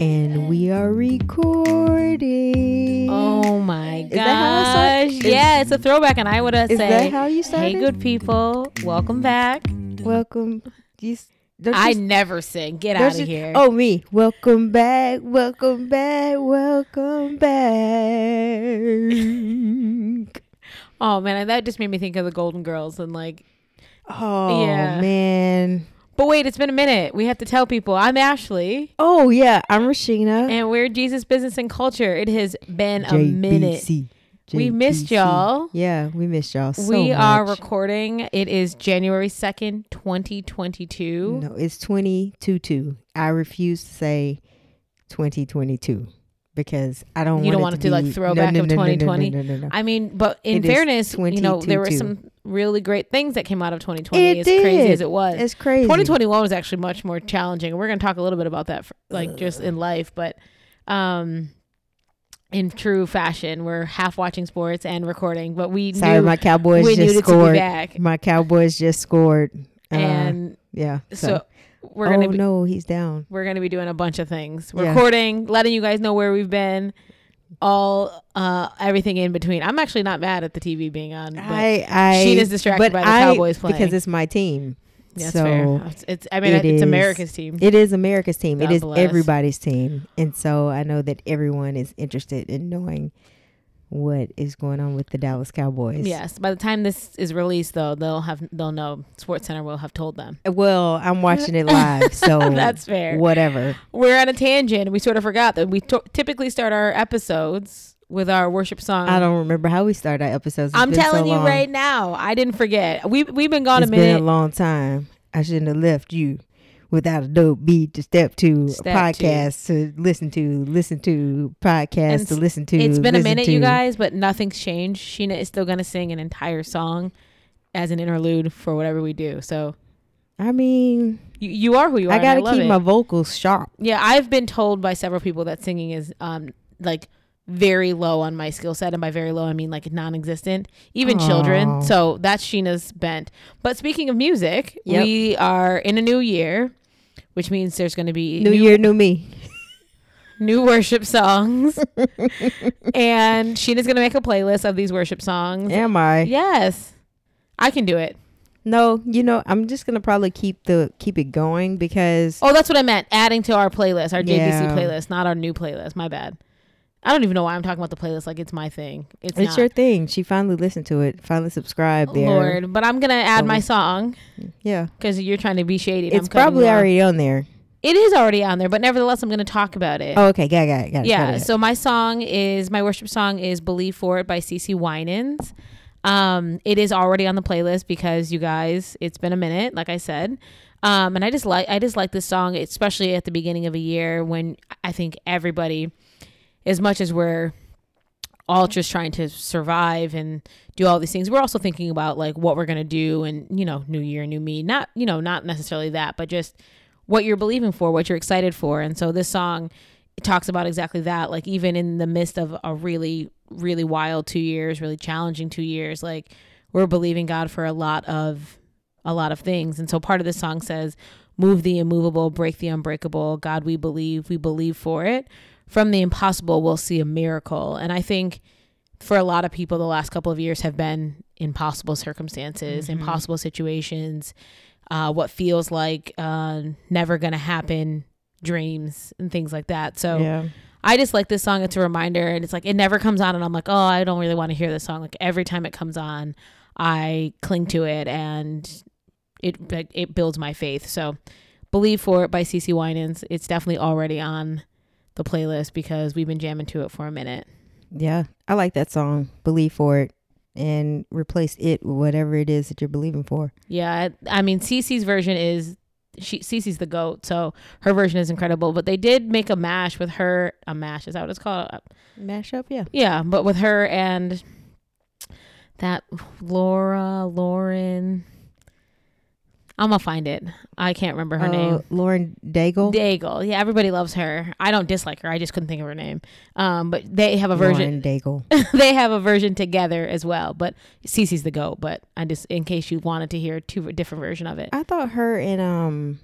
And we are recording. Oh my Is that how I gosh. Is- yeah, it's a throwback and I would have Is say, that how you started? Hey good people, welcome back. Welcome. You, you I never sing. Get out of here. Oh, me. Welcome back. Welcome back. Welcome back. Oh man, that just made me think of the Golden Girls and like Oh, Yeah. man. But wait, it's been a minute. We have to tell people. I'm Ashley Oh, yeah. I'm Rashina. and we're Jesus Business and Culture. It has been a minute. JBC. We missed y'all. Yeah, we missed y'all so we are much. recording. It is January 2nd, 2022. No, it's 2022. I refuse to say 2022 because I don't You don't want want to do, like, throwback no, of no, no, no, 2020? No, no, no, no. I mean, but in It fairness, you know, there were some really great things that came out of 2020. It as crazy as it was. It's crazy. 2021 was actually much more challenging. We're going to talk a little bit about that, for, like just in life, but um, in true fashion, we're half watching sports and recording. But we Sorry, knew my Cowboys we just needed to be scored. back, My Cowboys just scored. Uh, and yeah. so, So, we're oh gonna be, no, he's down. we're gonna be doing a bunch of things, Yeah. recording, letting you guys know where we've been. All uh everything in between. I'm actually not mad at the TV being on. But I, I, Sheena's distracted but by the I- Cowboys playing. because it's my team. That's so fair. It's, it's I mean it it's is- America's team. It is America's team. God it is bless. everybody's team, and so I know that everyone is interested in knowing what is going on with the Dallas Cowboys. Yes. By the time this is released, though, they'll have they'll know. Sports Center will have told them. Uh, well, I'm watching it live, so That's fair. Whatever. We're on a tangent. We sort of forgot that we to- typically start our episodes with our worship song. I don't remember how we start our episodes. It's I'm been so telling you right now, I didn't forget. We we've been gone It's a minute. It's been a long time. I shouldn't have left you without a dope beat to step to, Step podcast to listen to, listen to, podcast And to listen to. it's been a minute, to. you guys, but nothing's changed. Sheena is still gonna sing an entire song as an interlude for whatever we do. So I mean, you, you are who you are. I got to love keep it. my vocals sharp. Yeah, I've been told by several people that singing is um like very low on my skill set, and by very low I mean like non-existent, even children. So that's Sheena's bent. But speaking of music, Yep. we are in a new year, which means there's going to be New year, new me. new worship songs, and Sheena's going to make a playlist of these worship songs. Am I? Yes, I can do it. No, you know, I'm just gonna probably keep the keep it going because Oh, that's what I meant. Adding to our playlist, our JBC Yeah. playlist, not our new playlist. My bad. I don't even know why I'm talking about the playlist like it's my thing. It's, it's not. your thing. She finally listened to it. Finally subscribed there. Lord, but I'm gonna add my song Yeah, because you're trying to be shady. it's probably already on there. It is already on there, but nevertheless, I'm gonna talk about it. Oh, okay, got it, got it, got yeah. got it. So my song is my worship song is "Believe for It" by CeCe Winans. Um, it is already on the playlist because you guys, it's been a minute, like I said. Um, and I just like I just like this song, especially at the beginning of a year when I think everybody, as much as we're all just trying to survive and do all these things, we're also thinking about like what we're gonna do and you know, new year, new me. Not you know, not necessarily that, but just what you're believing for, what you're excited for. And so this song talks about exactly that. Like even in the midst of a really, really wild two years, really challenging two years, like we're believing God for a lot of a lot of things. And so part of the song says, Move the immovable, break the unbreakable. God, we believe, we believe for it. From the impossible, we'll see a miracle. And I think for a lot of people, the last couple of years have been impossible circumstances, Mhm. impossible situations, uh, what feels like uh, never going to happen dreams and things like that. So yeah, I just like this song. It's a reminder, and it's like it never comes on, and I'm like, oh, I don't really want to hear this song. Like every time it comes on, I cling to it, and it it builds my faith. So, "Believe for It" by CeCe Winans. It's definitely already on the playlist because we've been jamming to it for a minute. yeah. I like that song. Believe for it, and replace it with whatever it is that you're believing for. Yeah, I I mean, CeCe's version is she CeCe's the goat, so her version is incredible. But they did make a mash with her. A mash is that what it's called? A mashup, yeah. Yeah, but with her and that Laura, Lauren. I'm gonna find it. I can't remember her Uh, name. Lauren Daigle. Daigle. Yeah, everybody loves her. I don't dislike her. I just couldn't think of her name. Um, but they have a version. Lauren Daigle. they have a version together as well. But Cece's the goat. But I just, in case you wanted to hear two different version of it. I thought her and um,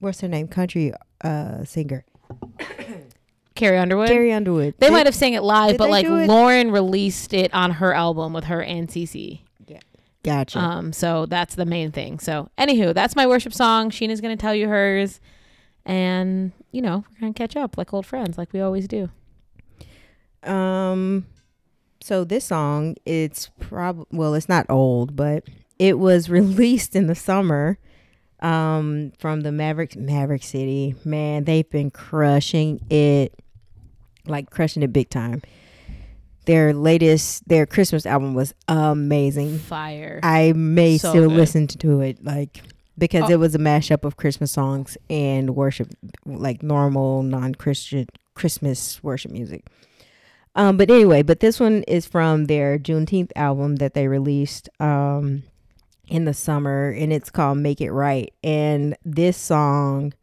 what's her name? Country uh singer. Carrie Underwood. Carrie Underwood. they might have sang it live, but like? Lauren released it on her album with her and Cece. Gotcha. Um, so that's the main thing. So, anywho, that's my worship song. Sheena's gonna tell you hers, and you know we're gonna catch up like old friends, like we always do. Um, so this song, it's prob well, it's not old, but it was released in the summer. Um, from the Maverick Maverick City, man, they've been crushing it, like crushing it big time. Their latest, their Christmas album was amazing. Fire. I may So still good. listen to it, like because Oh. it was a mashup of Christmas songs and worship, like normal non-Christian Christmas worship music. Um, but anyway, but this one is from their Juneteenth album that they released um in the summer, and it's called "Make It Right." And this song,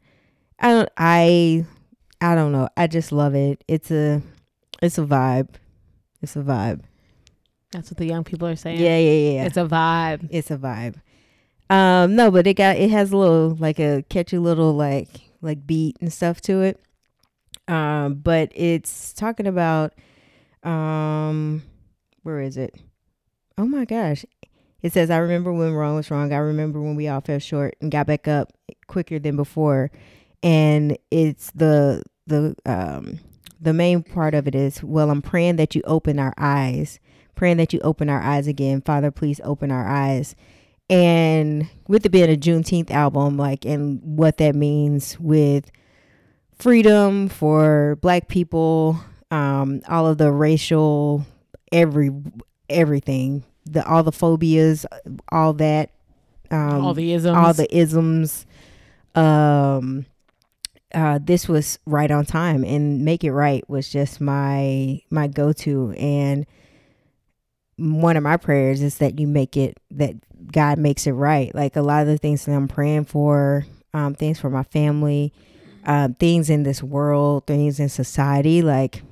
I don't, I, I don't know, I just love it. It's a, it's a vibe. It's a vibe. that's what the young people are saying. Yeah, yeah, yeah. It's a vibe. It's a vibe. Um, no, but it got it has a little like a catchy little like like beat and stuff to it. Um, but it's talking about um where is it? Oh my gosh. It says I remember when wrong was wrong. I remember when we all fell short and got back up quicker than before. And it's the the um the main part of it is well I'm praying that you open our eyes praying that you open our eyes again. Father, please open our eyes. And with it being a Juneteenth album, like, and what that means with freedom for Black people, um, all of the racial, every everything, the all the phobias, all that, um, all the isms. all the isms. Um, uh, this was right on time, and "Make It Right" was just my my go to. And one of my prayers is that you make it that God makes it right. Like a lot of the things that I'm praying for, um, things for my family, um, things in this world, things in society. Like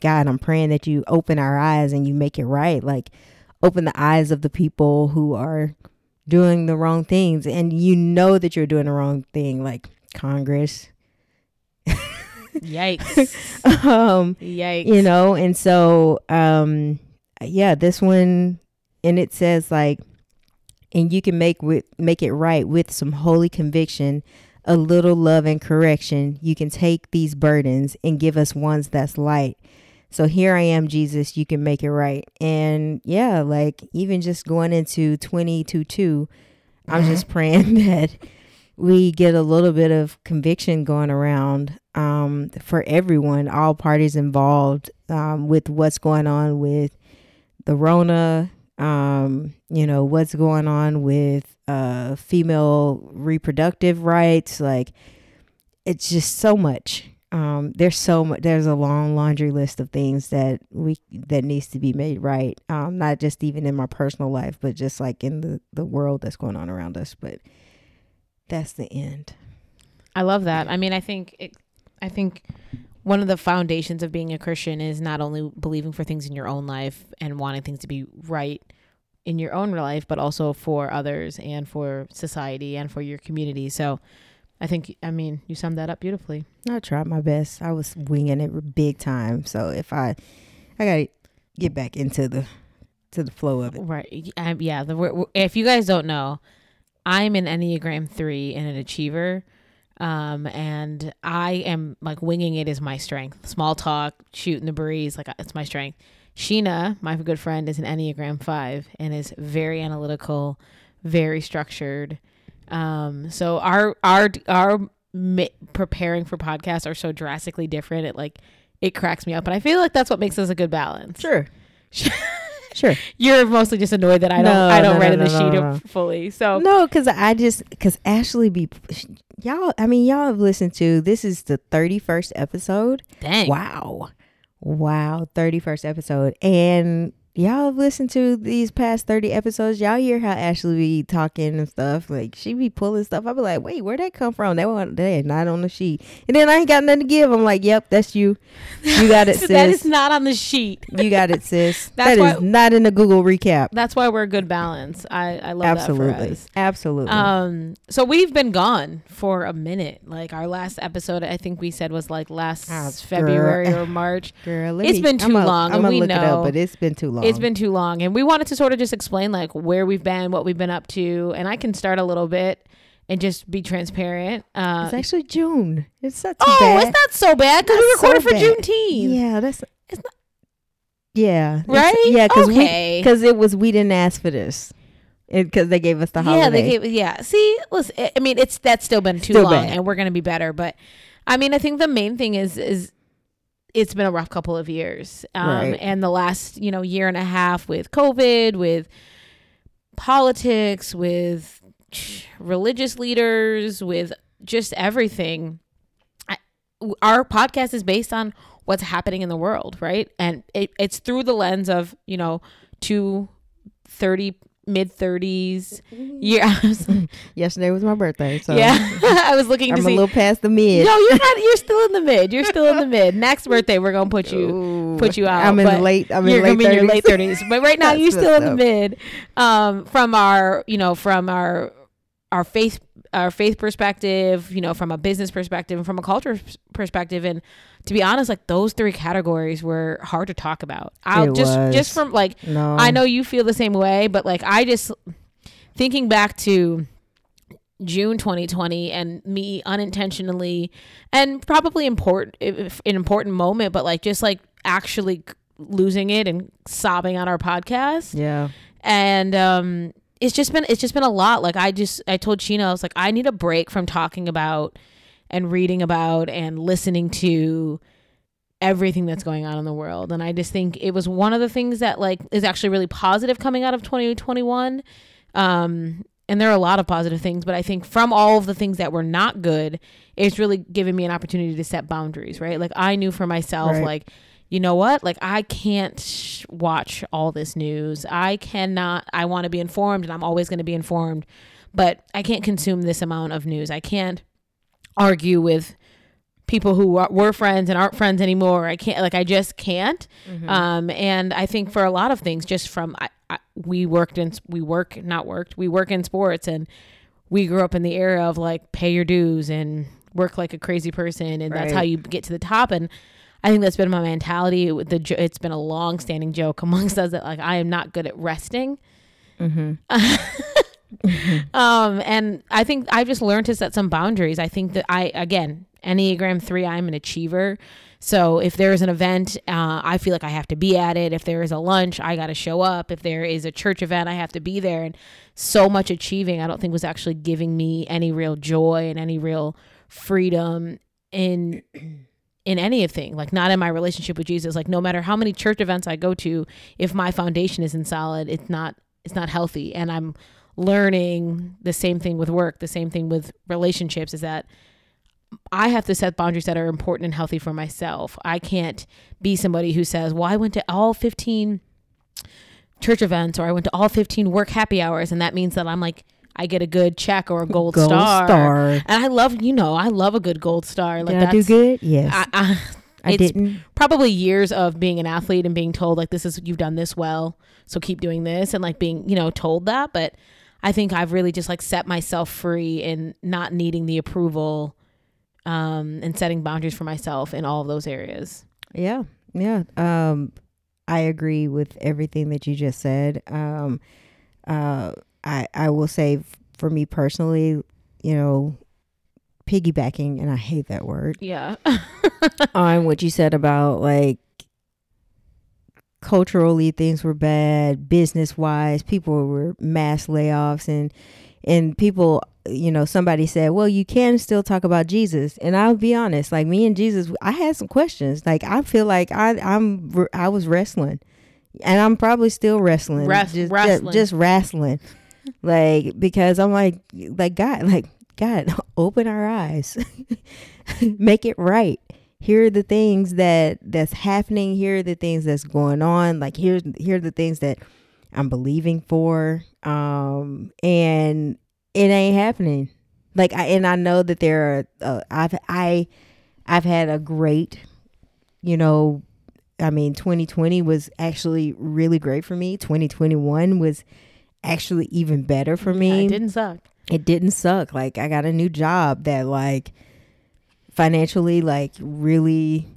God, I'm praying that you open our eyes and you make it right. Like open the eyes of the people who are doing the wrong things and you know that you're doing the wrong thing like congress Yikes. um Yikes. you know and so um yeah this one and it says like and you can make with make it right with some holy conviction a little love and correction you can take these burdens and give us ones that's light so here i am jesus you can make it right and yeah like even just going into 2022 i'm just praying that we get a little bit of conviction going around um, for everyone, all parties involved, um, with what's going on with the Rona, um, you know, what's going on with uh, female reproductive rights. Like, it's just so much. Um, there's so much. There's a long laundry list of things that we that needs to be made right. Um, not just even in my personal life, but just like in the the world that's going on around us. But that's the end. I love that. I mean, I think it, I think one of the foundations of being a Christian is not only believing for things in your own life and wanting things to be right in your own life, but also for others and for society and for your community. So, I think I mean you summed that up beautifully. I tried my best. I was winging it big time. So if I, I gotta get back into the, to the flow of it. Right. Um, yeah. The, if you guys don't know, I'm an Enneagram 3 and an achiever. Um, and I am like winging it is my strength. Small talk, shooting the breeze, like it's my strength. Sheena, my good friend, is an Enneagram 5 and is very analytical, very structured. Um, so our, our, our mi- preparing for podcasts are so drastically different. It like, it cracks me up. And I feel like that's what makes us a good balance. Sure. sure. You're mostly just annoyed that I don't No, I don't no, read no, in the sheet fully. So No, because I just because Ashley be y'all. I mean, y'all have listened to this is the thirty first episode. dang. Wow, wow, thirty first episode, and y'all listen to these past 30 episodes y'all hear how ashley be talking and stuff like she be pulling stuff i be like wait where'd that come from that one they not on the sheet and then i ain't got nothing to give i'm like yep that's you you got it sis that is not on the sheet. you got it sis That's That is why- not in the google recap That's why we're a good balance. I I love that for absolutely us. absolutely Um, so we've been gone for a minute. Like our last episode, I think we said was like last Ah, February girl. or March. Girl, It's me- been too I'ma- long, I'ma we look it know- up, but it's been too long. It's been too long, and we wanted to sort of just explain like where we've been, what we've been up to, and I can start a little bit and just be transparent. Uh, It's actually June. It's not too oh, bad. it's not so bad because we Not so recorded for. Juneteenth. Yeah, that's. It's not- Yeah. Right? Yeah, because Okay. because it was we didn't ask for this, because they gave us the holiday. Yeah, they gave. Yeah, see, listen. I- I mean, it's that's still been too Still long, bad. and we're gonna be better. But I mean, I think the main thing is is it's been a rough couple of years, um, Right. and the last you know year and a half with COVID, with politics, with religious leaders, with just everything. I, our podcast is based on what's happening in the world, right? And it, it's through the lens of you know two 30 mid 30s yeah was- Yesterday was my birthday, so yeah i was looking I'm to a see little past the mid. no you're not you're still in the mid you're still in the mid next birthday we're gonna put you Ooh, put you out, I'm in but the late. I'm you're in late be in your late 30s but right now you're still in the up. mid um from our you know from our our faith our faith perspective you know from a business perspective and from a culture perspective and to be honest like those three categories were hard to talk about. I'll It just just from like No, I know you feel the same way, but like I just thinking back to June 2020 and me unintentionally and probably important if- an important moment, but like just like actually losing it and sobbing on our podcast. Yeah, and um it's just been it's just been a lot. Like i just i told Sheena i was like i need a break from talking about and reading about and listening to everything that's going on in the world. And i just think it was one of the things that like is actually really positive coming out of 2021 um and there are a lot of positive things but i think from all of the things that were not good it's really given me an opportunity to set boundaries right? Like i knew for myself Right. like you know what? Like i can't sh- watch all this news. I cannot i want to be informed and i'm always going to be informed but i can't consume this amount of news. I can't argue with people who are, were friends and aren't friends anymore i can't like i just can't Mm-hmm. um and i think for a lot of things just from I, I, we worked in we work not worked we work in sports and we grew up in the era of like pay your dues and work like a crazy person and that's how you get to the top and I think that's been my mentality. The it's been a long standing joke amongst us that like I am not good at resting. hmm Um, and I think I've just learned to set some boundaries. I think that I again Enneagram three, I'm an achiever. So if there is an event, uh, I feel like I have to be at it. If there is a lunch, I got to show up. If there is a church event, I have to be there. And so much achieving, I don't think was actually giving me any real joy and any real freedom in in anything like not in my relationship with jesus like no matter how many church events i go to if my foundation isn't solid it's not it's not healthy and i'm learning the same thing with work the same thing with relationships is that i have to set boundaries that are important and healthy for myself i can't be somebody who says well i went to all 15 church events or i went to all 15 work happy hours and that means that i'm like i get a good check or a gold, Gold star. star. and i love you know i love a good gold star like Did I do good? Yes, I, I, I, it's didn't. probably years of being an athlete and being told like this is you've done this well so keep doing this and like being you know told that but i think i've really just like set myself free in not needing the approval um and setting boundaries for myself in all of those areas Yeah, yeah. Um, I agree with everything that you just said. Um, uh, I I will say f- for me personally, you know, piggybacking, and I hate that word yeah on what you said about like culturally things were bad, business wise, people were mass layoffs and and people you know somebody said well you can still talk about jesus. And i'll be honest like me and jesus i had some questions. Like i feel like i i'm i was wrestling. And i'm probably still wrestling. Wrest- just, wrestling. just wrestling. Like because i'm like like god like god open our eyes. Make it right here are the things that that's happening. Here are the things that's going on. Like here's here are the things that I'm believing for. Um, and it ain't happening. Like I and I know that there are. Uh, I've I I've had a great, you know, I mean, 2020 was actually really great for me. 2021 was actually even better for me. Yeah, it didn't suck. It didn't suck. Like I got a new job that like financially like really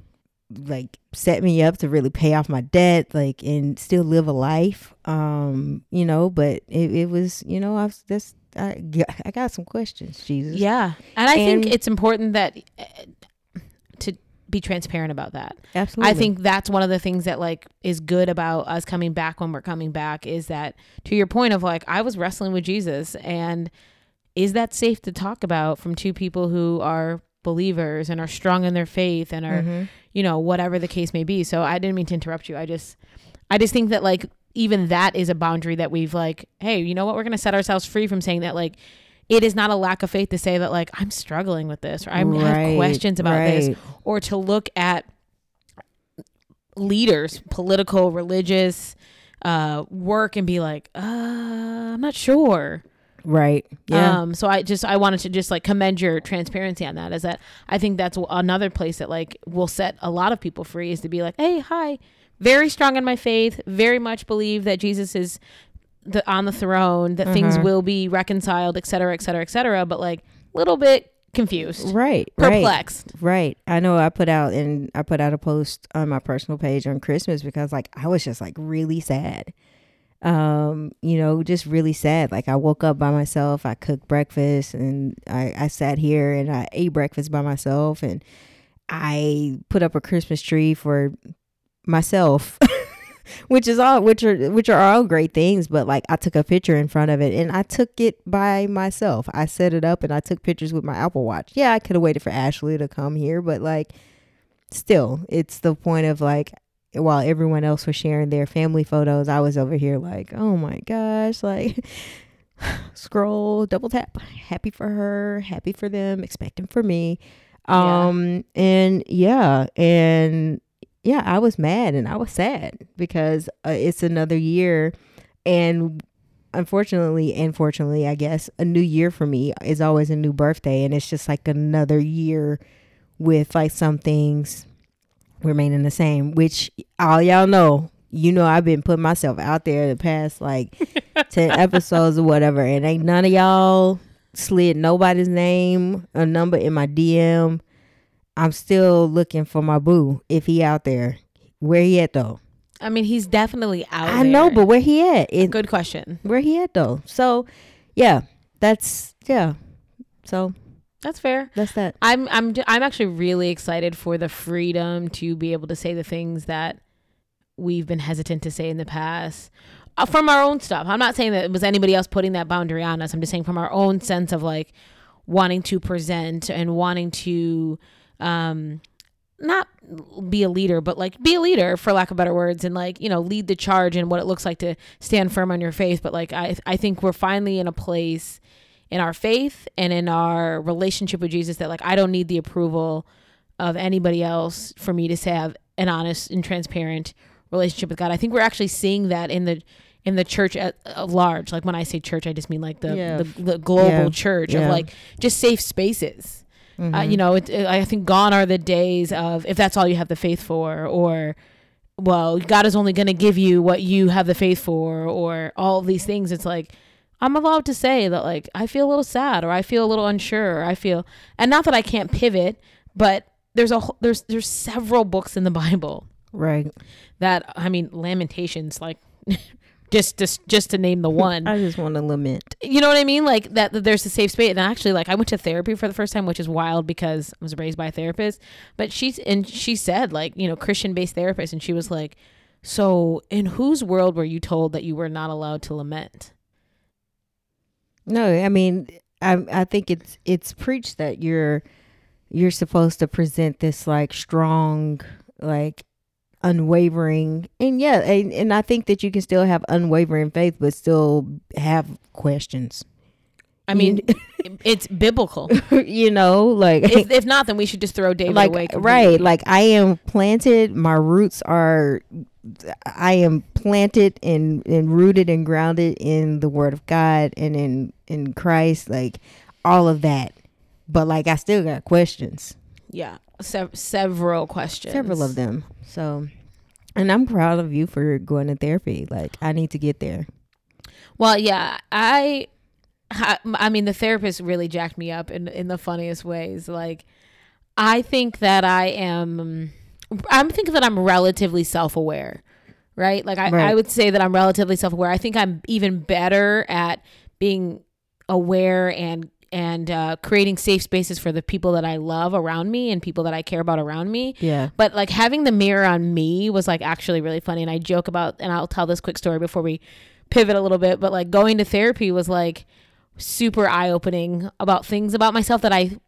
like set me up to really pay off my debt like and still live a life um you know but it, it was you know i was just I, I got some questions jesus. Yeah, and I And- think it's important that uh, to be transparent about that. absolutely. I think that's one of the things that like is good about us coming back when we're coming back is that to your point of like I was wrestling with Jesus and is that safe to talk about from two people who are believers and are strong in their faith and are Mhm. you know whatever the case may be. So I didn't mean to interrupt you. I just I just think that like even that is a boundary that we've like hey, you know what? We're going to set ourselves free from saying that like it is not a lack of faith to say that like I'm struggling with this or I have questions about this or to look at leaders, political, religious, uh, work and be like, uh, I'm not sure. Right yeah Um, so I just I wanted to just like commend your transparency on that. Is that I think that's another place that like will set a lot of people free is to be like, hey, hi, very strong in my faith, very much believe that Jesus is the on the throne, that things Uh-huh. will be reconciled, et cetera, et cetera, et cetera. But like a little bit confused, right right perplexed. Right. I know I put out and I put out a post on my personal page on Christmas because like I was just like really sad. Um, you know, just really sad. Like I woke up by myself, I cooked breakfast and I, I sat here and I ate breakfast by myself and I put up a Christmas tree for myself. which is all which are which are all great things, but like I took a picture in front of it and I took it by myself. I set it up and I took pictures with my Apple Watch. Yeah, I could have waited for Ashley to come here, but like still, it's the point of like while everyone else was sharing their family photos, I was over here like, oh my gosh, like scroll, double tap, happy for her, happy for them, expecting for me. Yeah. Um and yeah, and yeah, I was mad and I was sad because uh, it's another year and unfortunately and fortunately, I guess, a new year for me is always a new birthday and it's just like another year with like some things remaining the same, which all y'all know, you know I've been putting myself out there the past like 10 episodes or whatever and ain't none of y'all slid nobody's name or number in my DM. I'm still looking for my boo if he out there. Where he at though? I mean, he's definitely out. I know, but where he at? It, good question. where he at though? So, yeah, that's yeah. So That's fair. that's that. I'm I'm I'm actually really excited for the freedom to be able to say the things that we've been hesitant to say in the past. Uh, from our own stuff. I'm not saying that it was anybody else putting that boundary on us. I'm just saying from our own sense of like wanting to present and wanting to um not be a leader, but like be a leader for lack of better words and like, you know, lead the charge and what it looks like to stand firm on your faith. But like I I think we're finally in a place in our faith and in our relationship with Jesus that like I don't need the approval of anybody else for me to have an honest and transparent relationship with God. I think we're actually seeing that in the in the church at, at large. Like when I say church, I just mean like the Yeah. the, the global Yeah. church of like just safe spaces. Uh, Mhm. you know, it, it- I think gone are the days of if that's all you have the faith for, or well, God is only going to give you what you have the faith for, or all these things. It's like I'm allowed to say that, like I feel a little sad, or I feel a little unsure, or I feel, and not that I can't pivot, but there's a whole- there's there's several books in the Bible right. that I mean Lamentations, like just just just to name the one I just want to lament. you know what I mean? Like that, that there's a safe space. And actually, like I went to therapy for the first time, which is wild because I was raised by a therapist. But she's and she said like you know Christian based therapist, and she was like, so in whose world were you told that you were not allowed to lament? No, I mean, I I think it's it's preached that you're you're supposed to present this like strong, like unwavering, and yeah, and, and I think that you can still have unwavering faith, but still have questions. I mean, it's biblical. you know, like If, if not, then we should just throw David like away. completely. right, like I am planted. My roots are. I am planted and and rooted and grounded in the Word of God and in in Christ, like all of that. But like, I still got questions, Yeah, sev- several questions. several of them. So, and I'm proud of you for going to therapy. Like, I need to get there. Well, yeah, I, I mean, the therapist really jacked me up in in the funniest ways. Like, I think that I am, I'm thinking that I'm relatively self aware, right? Like, I, I would say that I'm relatively self aware. I think I'm even better at being aware and and uh, creating safe spaces for the people that I love around me and people that I care about around me. Yeah. But like having the mirror on me was like actually really funny. And I joke about, and I'll tell this quick story before we pivot a little bit. But like going to therapy was like super eye opening about things about myself that I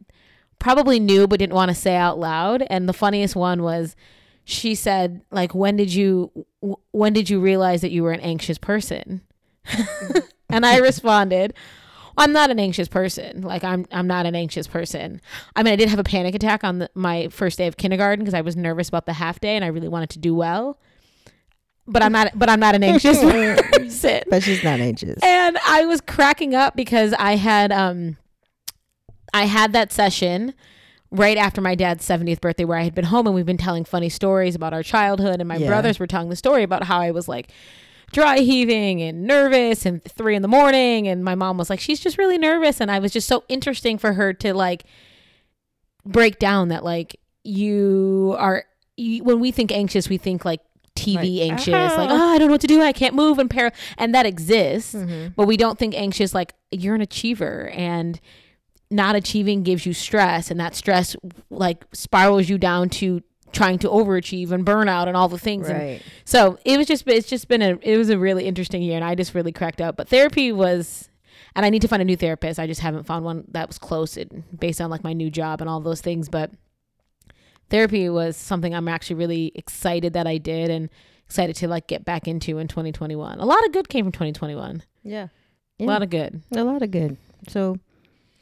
probably knew but didn't want to say out loud. And the funniest one was she said like, when did you, when did you realize that you were an anxious person? and I responded, I'm not an anxious person. Like I'm I'm not an anxious person. I mean, I did have a panic attack on the, my first day of kindergarten because I was nervous about the half day and I really wanted to do well. But I'm not but I'm not an anxious person. But she's not anxious. And I was cracking up because I had um I had that session right after my dad's 70th birthday where I had been home and we've been telling funny stories about our childhood and my Yeah. brothers were telling the story about how I was like dry heaving and nervous and three in the morning and my mom was like she's just really nervous and I was just so interesting for her to like break down that like you are you, when we think anxious we think like TV Like, anxious "Ah." like oh I don't know what to do I can't move and para and that exists Mm-hmm. but we don't think anxious like you're an achiever and not achieving gives you stress and that stress like spirals you down to trying to overachieve and burnout and all the things and Right. so it was just it's just been a it was a really interesting year and I just really cracked up but therapy was and I need to find a new therapist I just haven't found one that was close and based on like my new job and all those things but therapy was something I'm actually really excited that I did and excited to like get back into in 2021 a lot of good came from 2021 Yeah. a lot of good A lot of good. So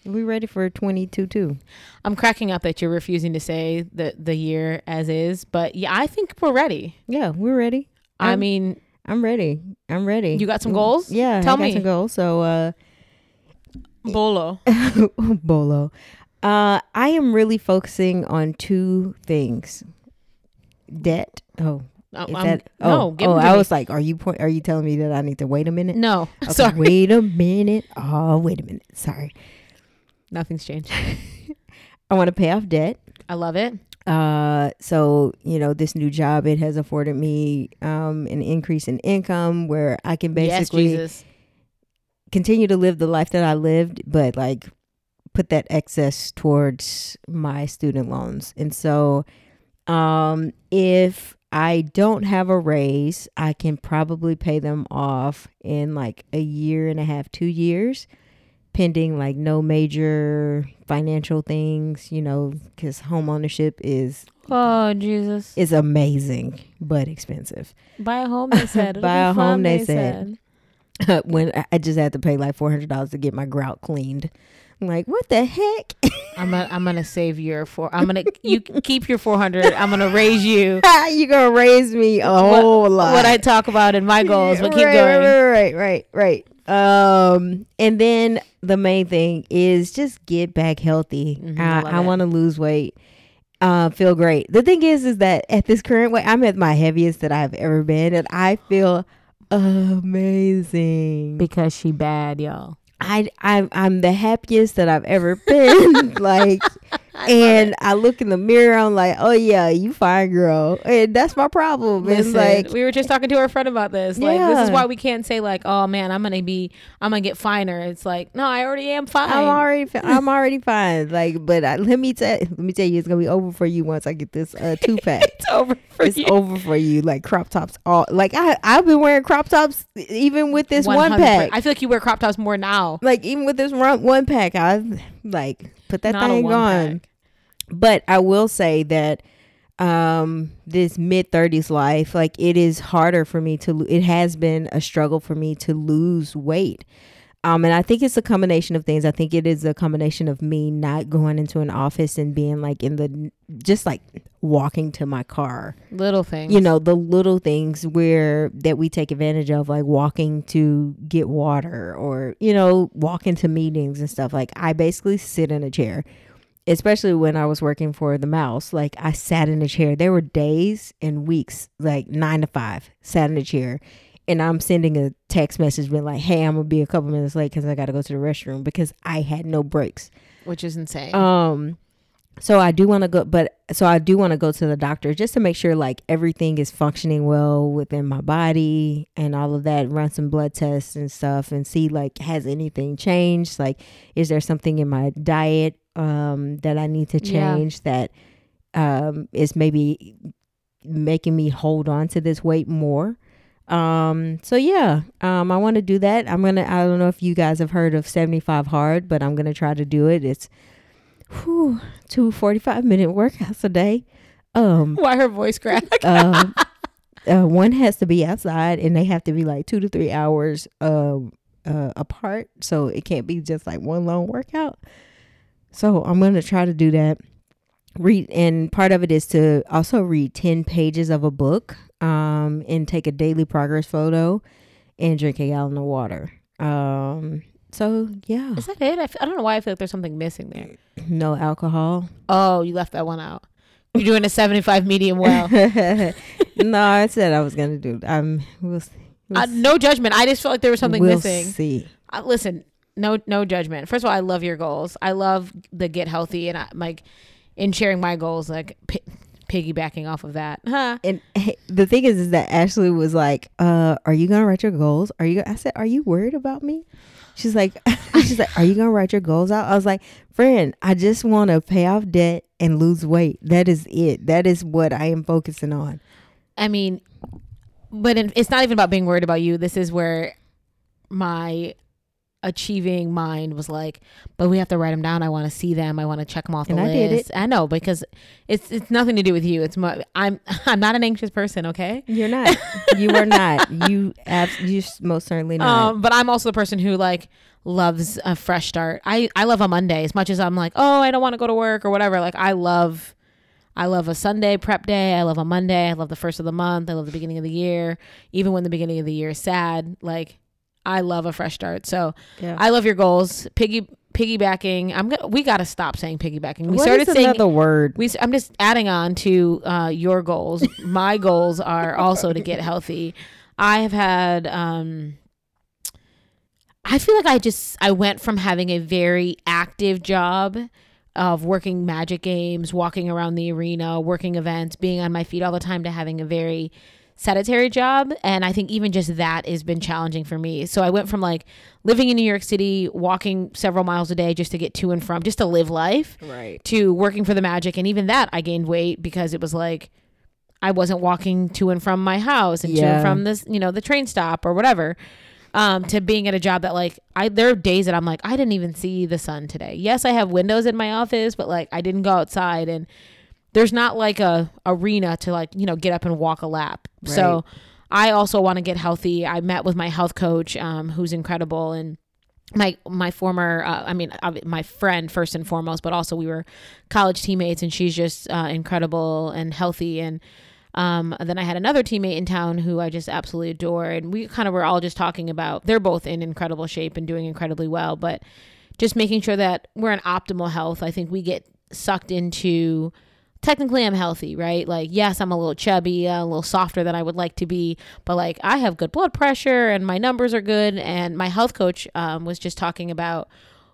we ready for 22 too. I'm cracking up that you're refusing to say the the year as is, but yeah, I think we're ready. Yeah, we're ready. I I'm- mean, I'm ready. I'm ready. You got some goals? Yeah, Tell I got me. some goals. So uh Bolo. Bolo. Uh I am really focusing on two things. Debt. Oh, Oh, that no, oh, oh I me. was like, are you point are you telling me that I need to wait a minute? no. Okay, Sorry, Wait a minute. Oh, wait a minute. Sorry. nothing's changed. I want to pay off debt. I love it. uh so you know this new job it has afforded me um an increase in income where i can basically yes, Jesus. continue to live the life that i lived but like put that excess towards my student loans and so um if i don't have a raise i can probably pay them off in like a year and a half two years pending like no major financial things you know because home ownership is Oh Jesus! is amazing but expensive. Buy a home. They said. Buy a home, they said. when I- I just had to pay like four hundred dollars to get my grout cleaned. I'm like, what the heck? I'm gonna I'm gonna save your four. I'm gonna you keep your four hundred. I'm gonna raise you. you gonna raise me a whole lot. What I talk about in my goals, but keep right, going. Right, right, right, right. Um, and then the main thing is just get back healthy. Mhm, I I, I want to lose weight. Uh, feel great. The thing is, is that at this current weight, I'm at my heaviest that I've ever been, and I feel amazing. Because she bad, y'all. I I'm I'm the happiest that I've ever been. like and I look in the mirror, I'm like, Oh yeah, you fine girl. And that's my problem. It's Listen, like we were just talking to our friend about this. Like this is why we can't say like, oh man, I'm gonna be, I'm gonna get finer. It's like, no, I already am fine. I'm already fi- I'm already fine. Like, but I, let me tell let me tell you, it's gonna be over for you once I get this uh, two pack. it's over for you. it's you. over for you. Like crop tops, all like I I've been wearing crop tops even with this one 100%. pack. I feel like you wear crop tops more now. like even with this one, one pack, I've like put that Not thing on. pack. But I will say that um this mid 30s life like it is harder for me to lo- it has been a struggle for me to lose weight Um, and I think it's a combination of things. I think it is a combination of me not going into an office and being like in the just like walking to my car. Little things. You know, the little things where that we take advantage of, like walking to get water or, you know, walking to meetings and stuff. Like I basically sit in a chair. Especially when I was working for the mouse, like I sat in a chair. There were days and weeks, like nine to five, sat in a chair and I'm sending a text message being like, "Hey, I'm gonna be a couple minutes late because I got to go to the restroom because I had no breaks." which is insane. Um, so I do want to go, but so I do want to go to the doctor just to make sure like everything is functioning well within my body and all of that. Run some blood tests and stuff and see like has anything changed? Like, is there something in my diet um that I need to Yeah. change that um is maybe making me hold on to this weight more? Um, so yeah, um, I want to do that. I'm gonna. I don't know if you guys have heard of 75 hard, but I'm gonna try to do it. It's whew, two 45 minute workouts a day. Um, Why her voice cracked? um, uh, one has to be outside, and they have to be like two to three hours um uh, apart, so it can't be just like one long workout. So I'm gonna try to do that. Read, and part of it is to also read 10 pages of a book, um, and take a daily progress photo, and drink a gallon of water. Um, so yeah, Is that it? I, f- I don't know why I feel like there's something missing there. no alcohol. Oh, you left that one out. You're doing a 75 medium well. no, I said I was gonna do. Um, we'll, s- we'll Uh, no judgment. I just felt like there was something we'll missing. See. Uh, listen, no no judgment. First of all, I love your goals. I love the get healthy and I, like in sharing my goals, like pi- piggybacking off of that. Huh. And hey, the thing is, is that Ashley was like, uh, "Are you gonna write your goals? Are you?" Gonna? I said, "Are you worried about me?" She's like, "She's like, are you gonna write your goals out?" I was like, "Friend, I just want to pay off debt and lose weight. That is it. That is what I am focusing on." I mean, but in, it's not even about being worried about you. This is where my achieving mind was like, but we have to write them down. I want to see them. I want to check them off the And I list. did I know because it's it's nothing to do with you. It's my, I'm I'm not an anxious person. Okay. You're not. you are not. You abs- You most certainly not. Um, but I'm also the person who like loves a fresh start. I I love a Monday as much as I'm like, oh, I don't want to go to work or whatever. Like I love. I love a Sunday prep day. I love a Monday. I love the first of the month. I love the beginning of the year. Even when the beginning of the year is sad, like I love a fresh start. So yeah. I love your goals. Piggy piggybacking. I'm gonna. We got to stop saying piggybacking. We What started is saying another word. we. I'm just adding on to uh, your goals. My goals are also to get healthy. I have had. Um, I feel like I just I went from having a very active job of working magic games, walking around the arena, working events, being on my feet all the time to having a very sedentary job and I think even just that has been challenging for me. So I went from like living in New York City, walking several miles a day just to get to and from, just to live life Right. to working for the Magic, and even that I gained weight because it was like I wasn't walking to and from my house and to and from this, you know, the train stop or whatever. Um, to being at a job that like I there are days that I'm like I didn't even see the sun today. Yes, I have windows in my office, but like I didn't go outside and there's not like a arena to like you know get up and walk a lap. So I also want to get healthy. I met with my health coach, um, who's incredible, and my my former, uh, I mean, my friend first and foremost, but also we were college teammates, and she's just uh, incredible and healthy. And um, then I had another teammate in town who I just absolutely adore, and we kind of were all just talking about. They're both in incredible shape and doing incredibly well, but just making sure that we're in optimal health. I think we get sucked into technically I'm healthy, right? Like, yes, I'm a little chubby, a little softer than I would like to be, but like I have good blood pressure and my numbers are good. And my health coach um, was just talking about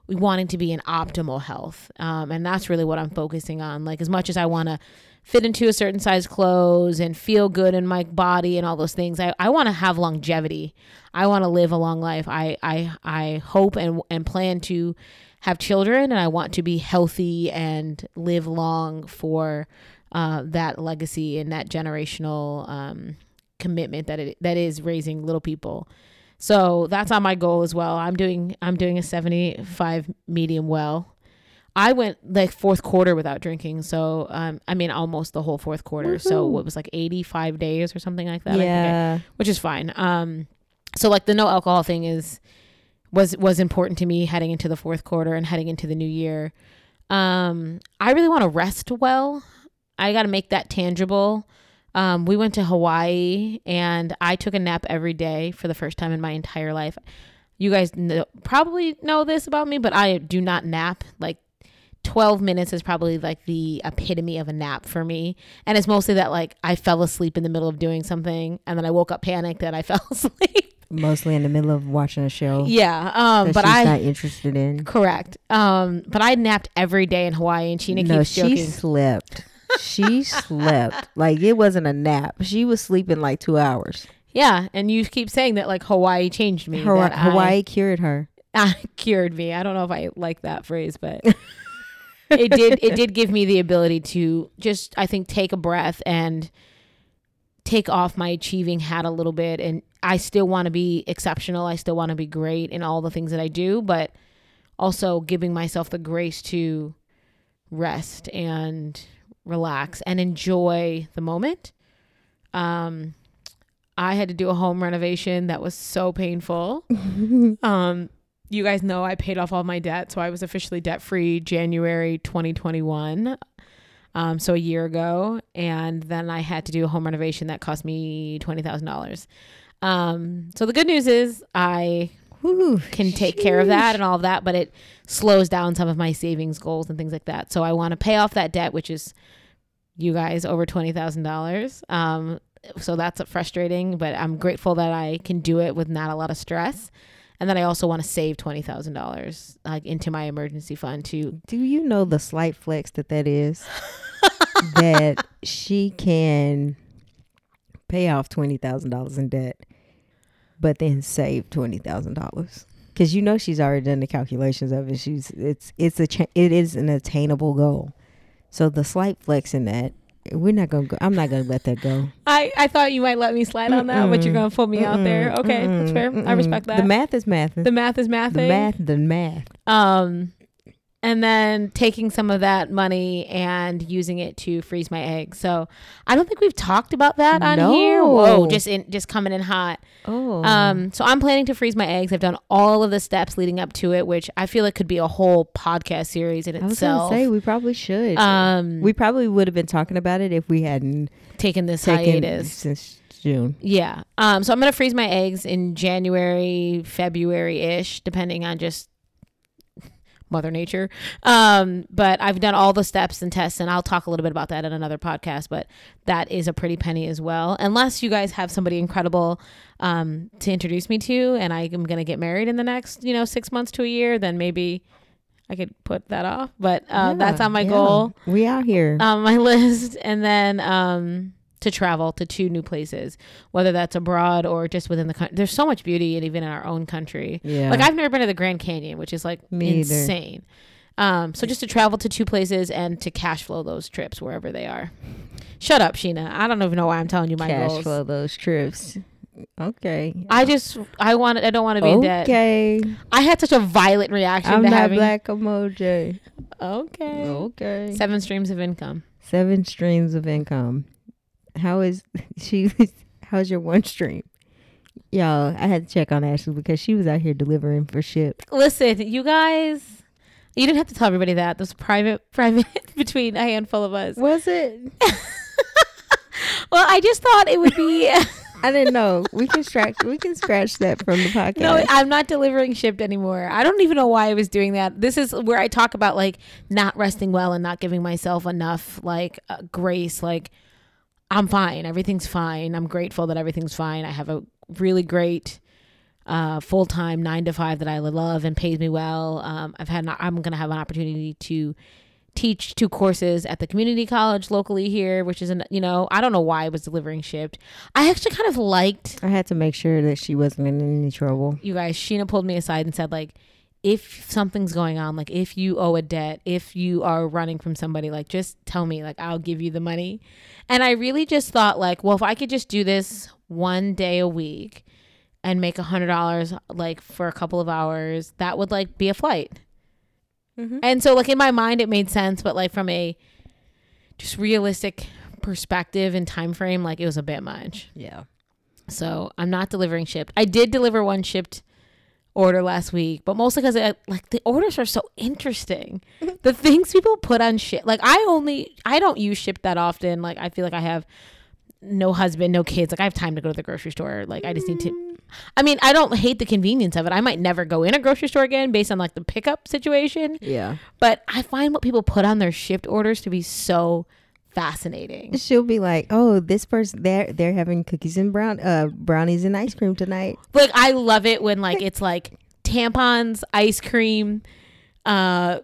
wanting to be in optimal health. Um, and that's really what I'm focusing on. Like, as much as I want to fit into a certain size clothes and feel good in my body and all those things, I, I want to have longevity. I want to live a long life. I, I, I hope and, and plan to have children and I want to be healthy and live long for uh, that legacy and that generational um, commitment that it that is raising little people. So that's on my goal as well. I'm doing I'm doing a 75 medium well. I went like fourth quarter without drinking, so um, I mean almost the whole fourth quarter. So Woohoo. what was like 85 days or something like that. I yeah. which is fine. Um, so like the no alcohol thing is was was important to me heading into the fourth quarter and heading into the new year. Um, I really want to rest well. I got to make that tangible. Um, we went to Hawaii and I took a nap every day for the first time in my entire life. You guys know, probably know this about me, but I do not nap. Like 12 minutes is probably like the epitome of a nap for me. And it's mostly that like I fell asleep in the middle of doing something and then I woke up panicked that I fell asleep. Mostly in the middle of watching a show. Yeah. Um, but she's I not interested in. correct. Um, but I napped every day in Hawaii and Sheena no, keeps she joking. slept. She slept. Like it wasn't a nap. She was sleeping like two hours. Yeah, and you keep saying that like Hawaii changed me. Hawaii, that I- cured her. uh, cured me. I don't know if I like that phrase, but it did it did give me the ability to just I think take a breath and take off my achieving hat a little bit and I still want to be exceptional. I still want to be great in all the things that I do, but also giving myself the grace to rest and relax and enjoy the moment. Um I had to do a home renovation that was so painful. um you guys know I paid off all my debt, so I was officially debt free January 2021. Um, so a year ago, and then I had to do a home renovation that cost me twenty thousand dollars. Um, so the good news is I Whew, can take care of that and all of that, but it slows down some of my savings goals and things like that. So I want to pay off that debt, which is you guys over twenty thousand dollars. Um, so that's frustrating, but I'm grateful that I can do it with not a lot of stress. And then I also want to save twenty thousand dollars like into my emergency fund to Do you know the slight flex that that is? that she can pay off twenty thousand dollars in debt, but then save twenty thousand dollars because you know she's already done the calculations of it. She's it's it's a it is an attainable goal. So the slight flex in that we're not gonna go. I'm not gonna let that go. I, I thought you might let me slide on that, but you're gonna pull me out there. Mm-mm, Okay, that's mm-mm, fair. I respect that. The math is math. The math is math. The math. The math. Um, and then taking some of that money and using it to freeze my eggs. So I don't think we've talked about that on here. Whoa, just in just coming in hot. Oh. Um, so I'm planning to freeze my eggs. I've done all of the steps leading up to it, which I feel like could be a whole podcast series in I was itself. say we probably should. um, we probably would have been talking about it if we hadn't taken this taken hiatus. since June. Yeah. Um, so I'm gonna freeze my eggs in January, February ish, depending on just Mother Nature. Um, but I've done all the steps and tests, and I'll talk a little bit about that in another podcast. But that is a pretty penny as well. Unless you guys have somebody incredible um, to introduce me to, and I am gonna get married in the next, you know, six months to a year, then maybe I could put that off. But uh, that's Yeah, on my yeah. goal We out here. on my list and then um to travel to two new places whether that's abroad or just within the country there's so much beauty and even in our own country yeah. like i've never been to the grand canyon which is like Me insane um so just to travel to two places and to cash flow those trips wherever they are shut up sheena i don't even know why i'm telling you my cash goals flow those trips. Okay. i just i want i don't want to be in debt okay. i had such a violent reaction I'm to not having black emoji. okay Okay. seven streams of income Seven streams of income. How is she? How's your one stream? Y'all, I had to check on Ashley because she was out here delivering for Shipt. Listen, you guys, you didn't have to tell everybody that. This was private, private between a handful of us. Was it? Well, I just thought it would be. I didn't know. We can scratch. we can scratch that from the podcast. no, I'm not delivering Shipt anymore. I don't even know why I was doing that. This is where I talk about like not resting well and not giving myself enough like uh, grace. Like I'm fine. Everything's fine. I'm grateful that everything's fine. I have a really great uh, full time nine to five that I love and pays me well. Um, I've had. An, I'm gonna have an opportunity to teach two courses at the community college locally here, which is an you know I don't know why I was delivering Shipt. I actually kind of liked I had to make sure that she wasn't in any trouble. you guys. Sheena pulled me aside and said like. If something's going on, like if you owe a debt, if you are running from somebody, like just tell me, like I'll give you the money. And I really just thought, like, well, if I could just do this one day a week and make a hundred dollars, like for a couple of hours, that would like be a flight. Mhm. And so, like in my mind, it made sense, but like from a just realistic perspective and time frame, like it was a bit much. Yeah. So I'm not delivering Shipt. I did deliver one Shipt order last week, but mostly because uh, like the orders are so interesting. the things people put on Shipt. Like I only I don't use Shipt that often. Like I feel like I have no husband, no kids. Like I have time to go to the grocery store. Like I just need to. Mm. I mean, I don't hate the convenience of it. I might never go in a grocery store again based on like the pickup situation. Yeah. But I find what people put on their Shipt orders to be so fascinating. She'll be like, "Oh, this person they're they're having cookies and brown uh brownies and ice cream tonight." Like I love it when like it's like tampons, ice cream, uh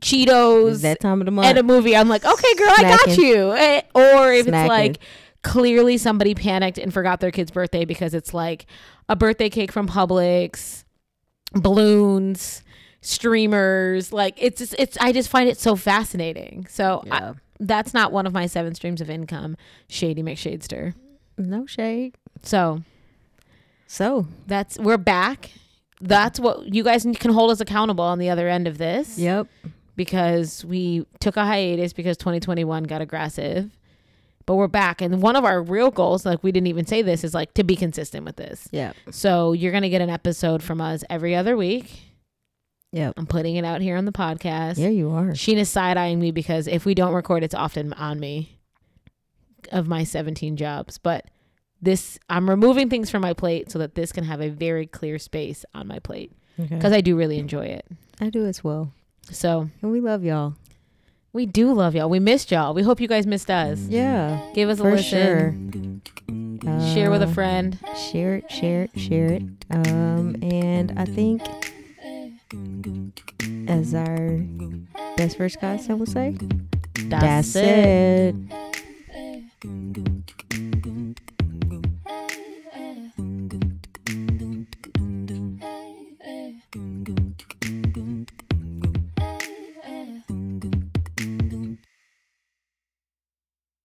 Cheetos that time of the month and a movie. I'm like, okay, girl, Snacking. I got you. Eh, or if Snacking. it's like clearly somebody panicked and forgot their kid's birthday because it's like a birthday cake from Publix, balloons, streamers. Like it's just, it's I just find it so fascinating. So yeah. That's not one of my seven streams of income. Shady McShadester. No shade. So, so that's we're back. That's what you guys can hold us accountable on the other end of this. Yep. Because we took a hiatus because 2021 got aggressive, but we're back. And one of our real goals, like we didn't even say this, is like to be consistent with this. Yeah. So you're gonna get an episode from us every other week. Yep. I'm putting it out here on the podcast. Yeah, you are. Sheena's side eyeing me because if we don't record, it's often on me of my 17 jobs. But this, I'm removing things from my plate so that this can have a very clear space on my plate because okay. I do really enjoy it. I do as well. So, and we love y'all. We do love y'all. We missed y'all. We hope you guys missed us. Yeah. Give us a listen. Sure. Share with a uh, friend. Share it, share it, share it. Um, and I think as our best first class, I would say. That's, That's it. it.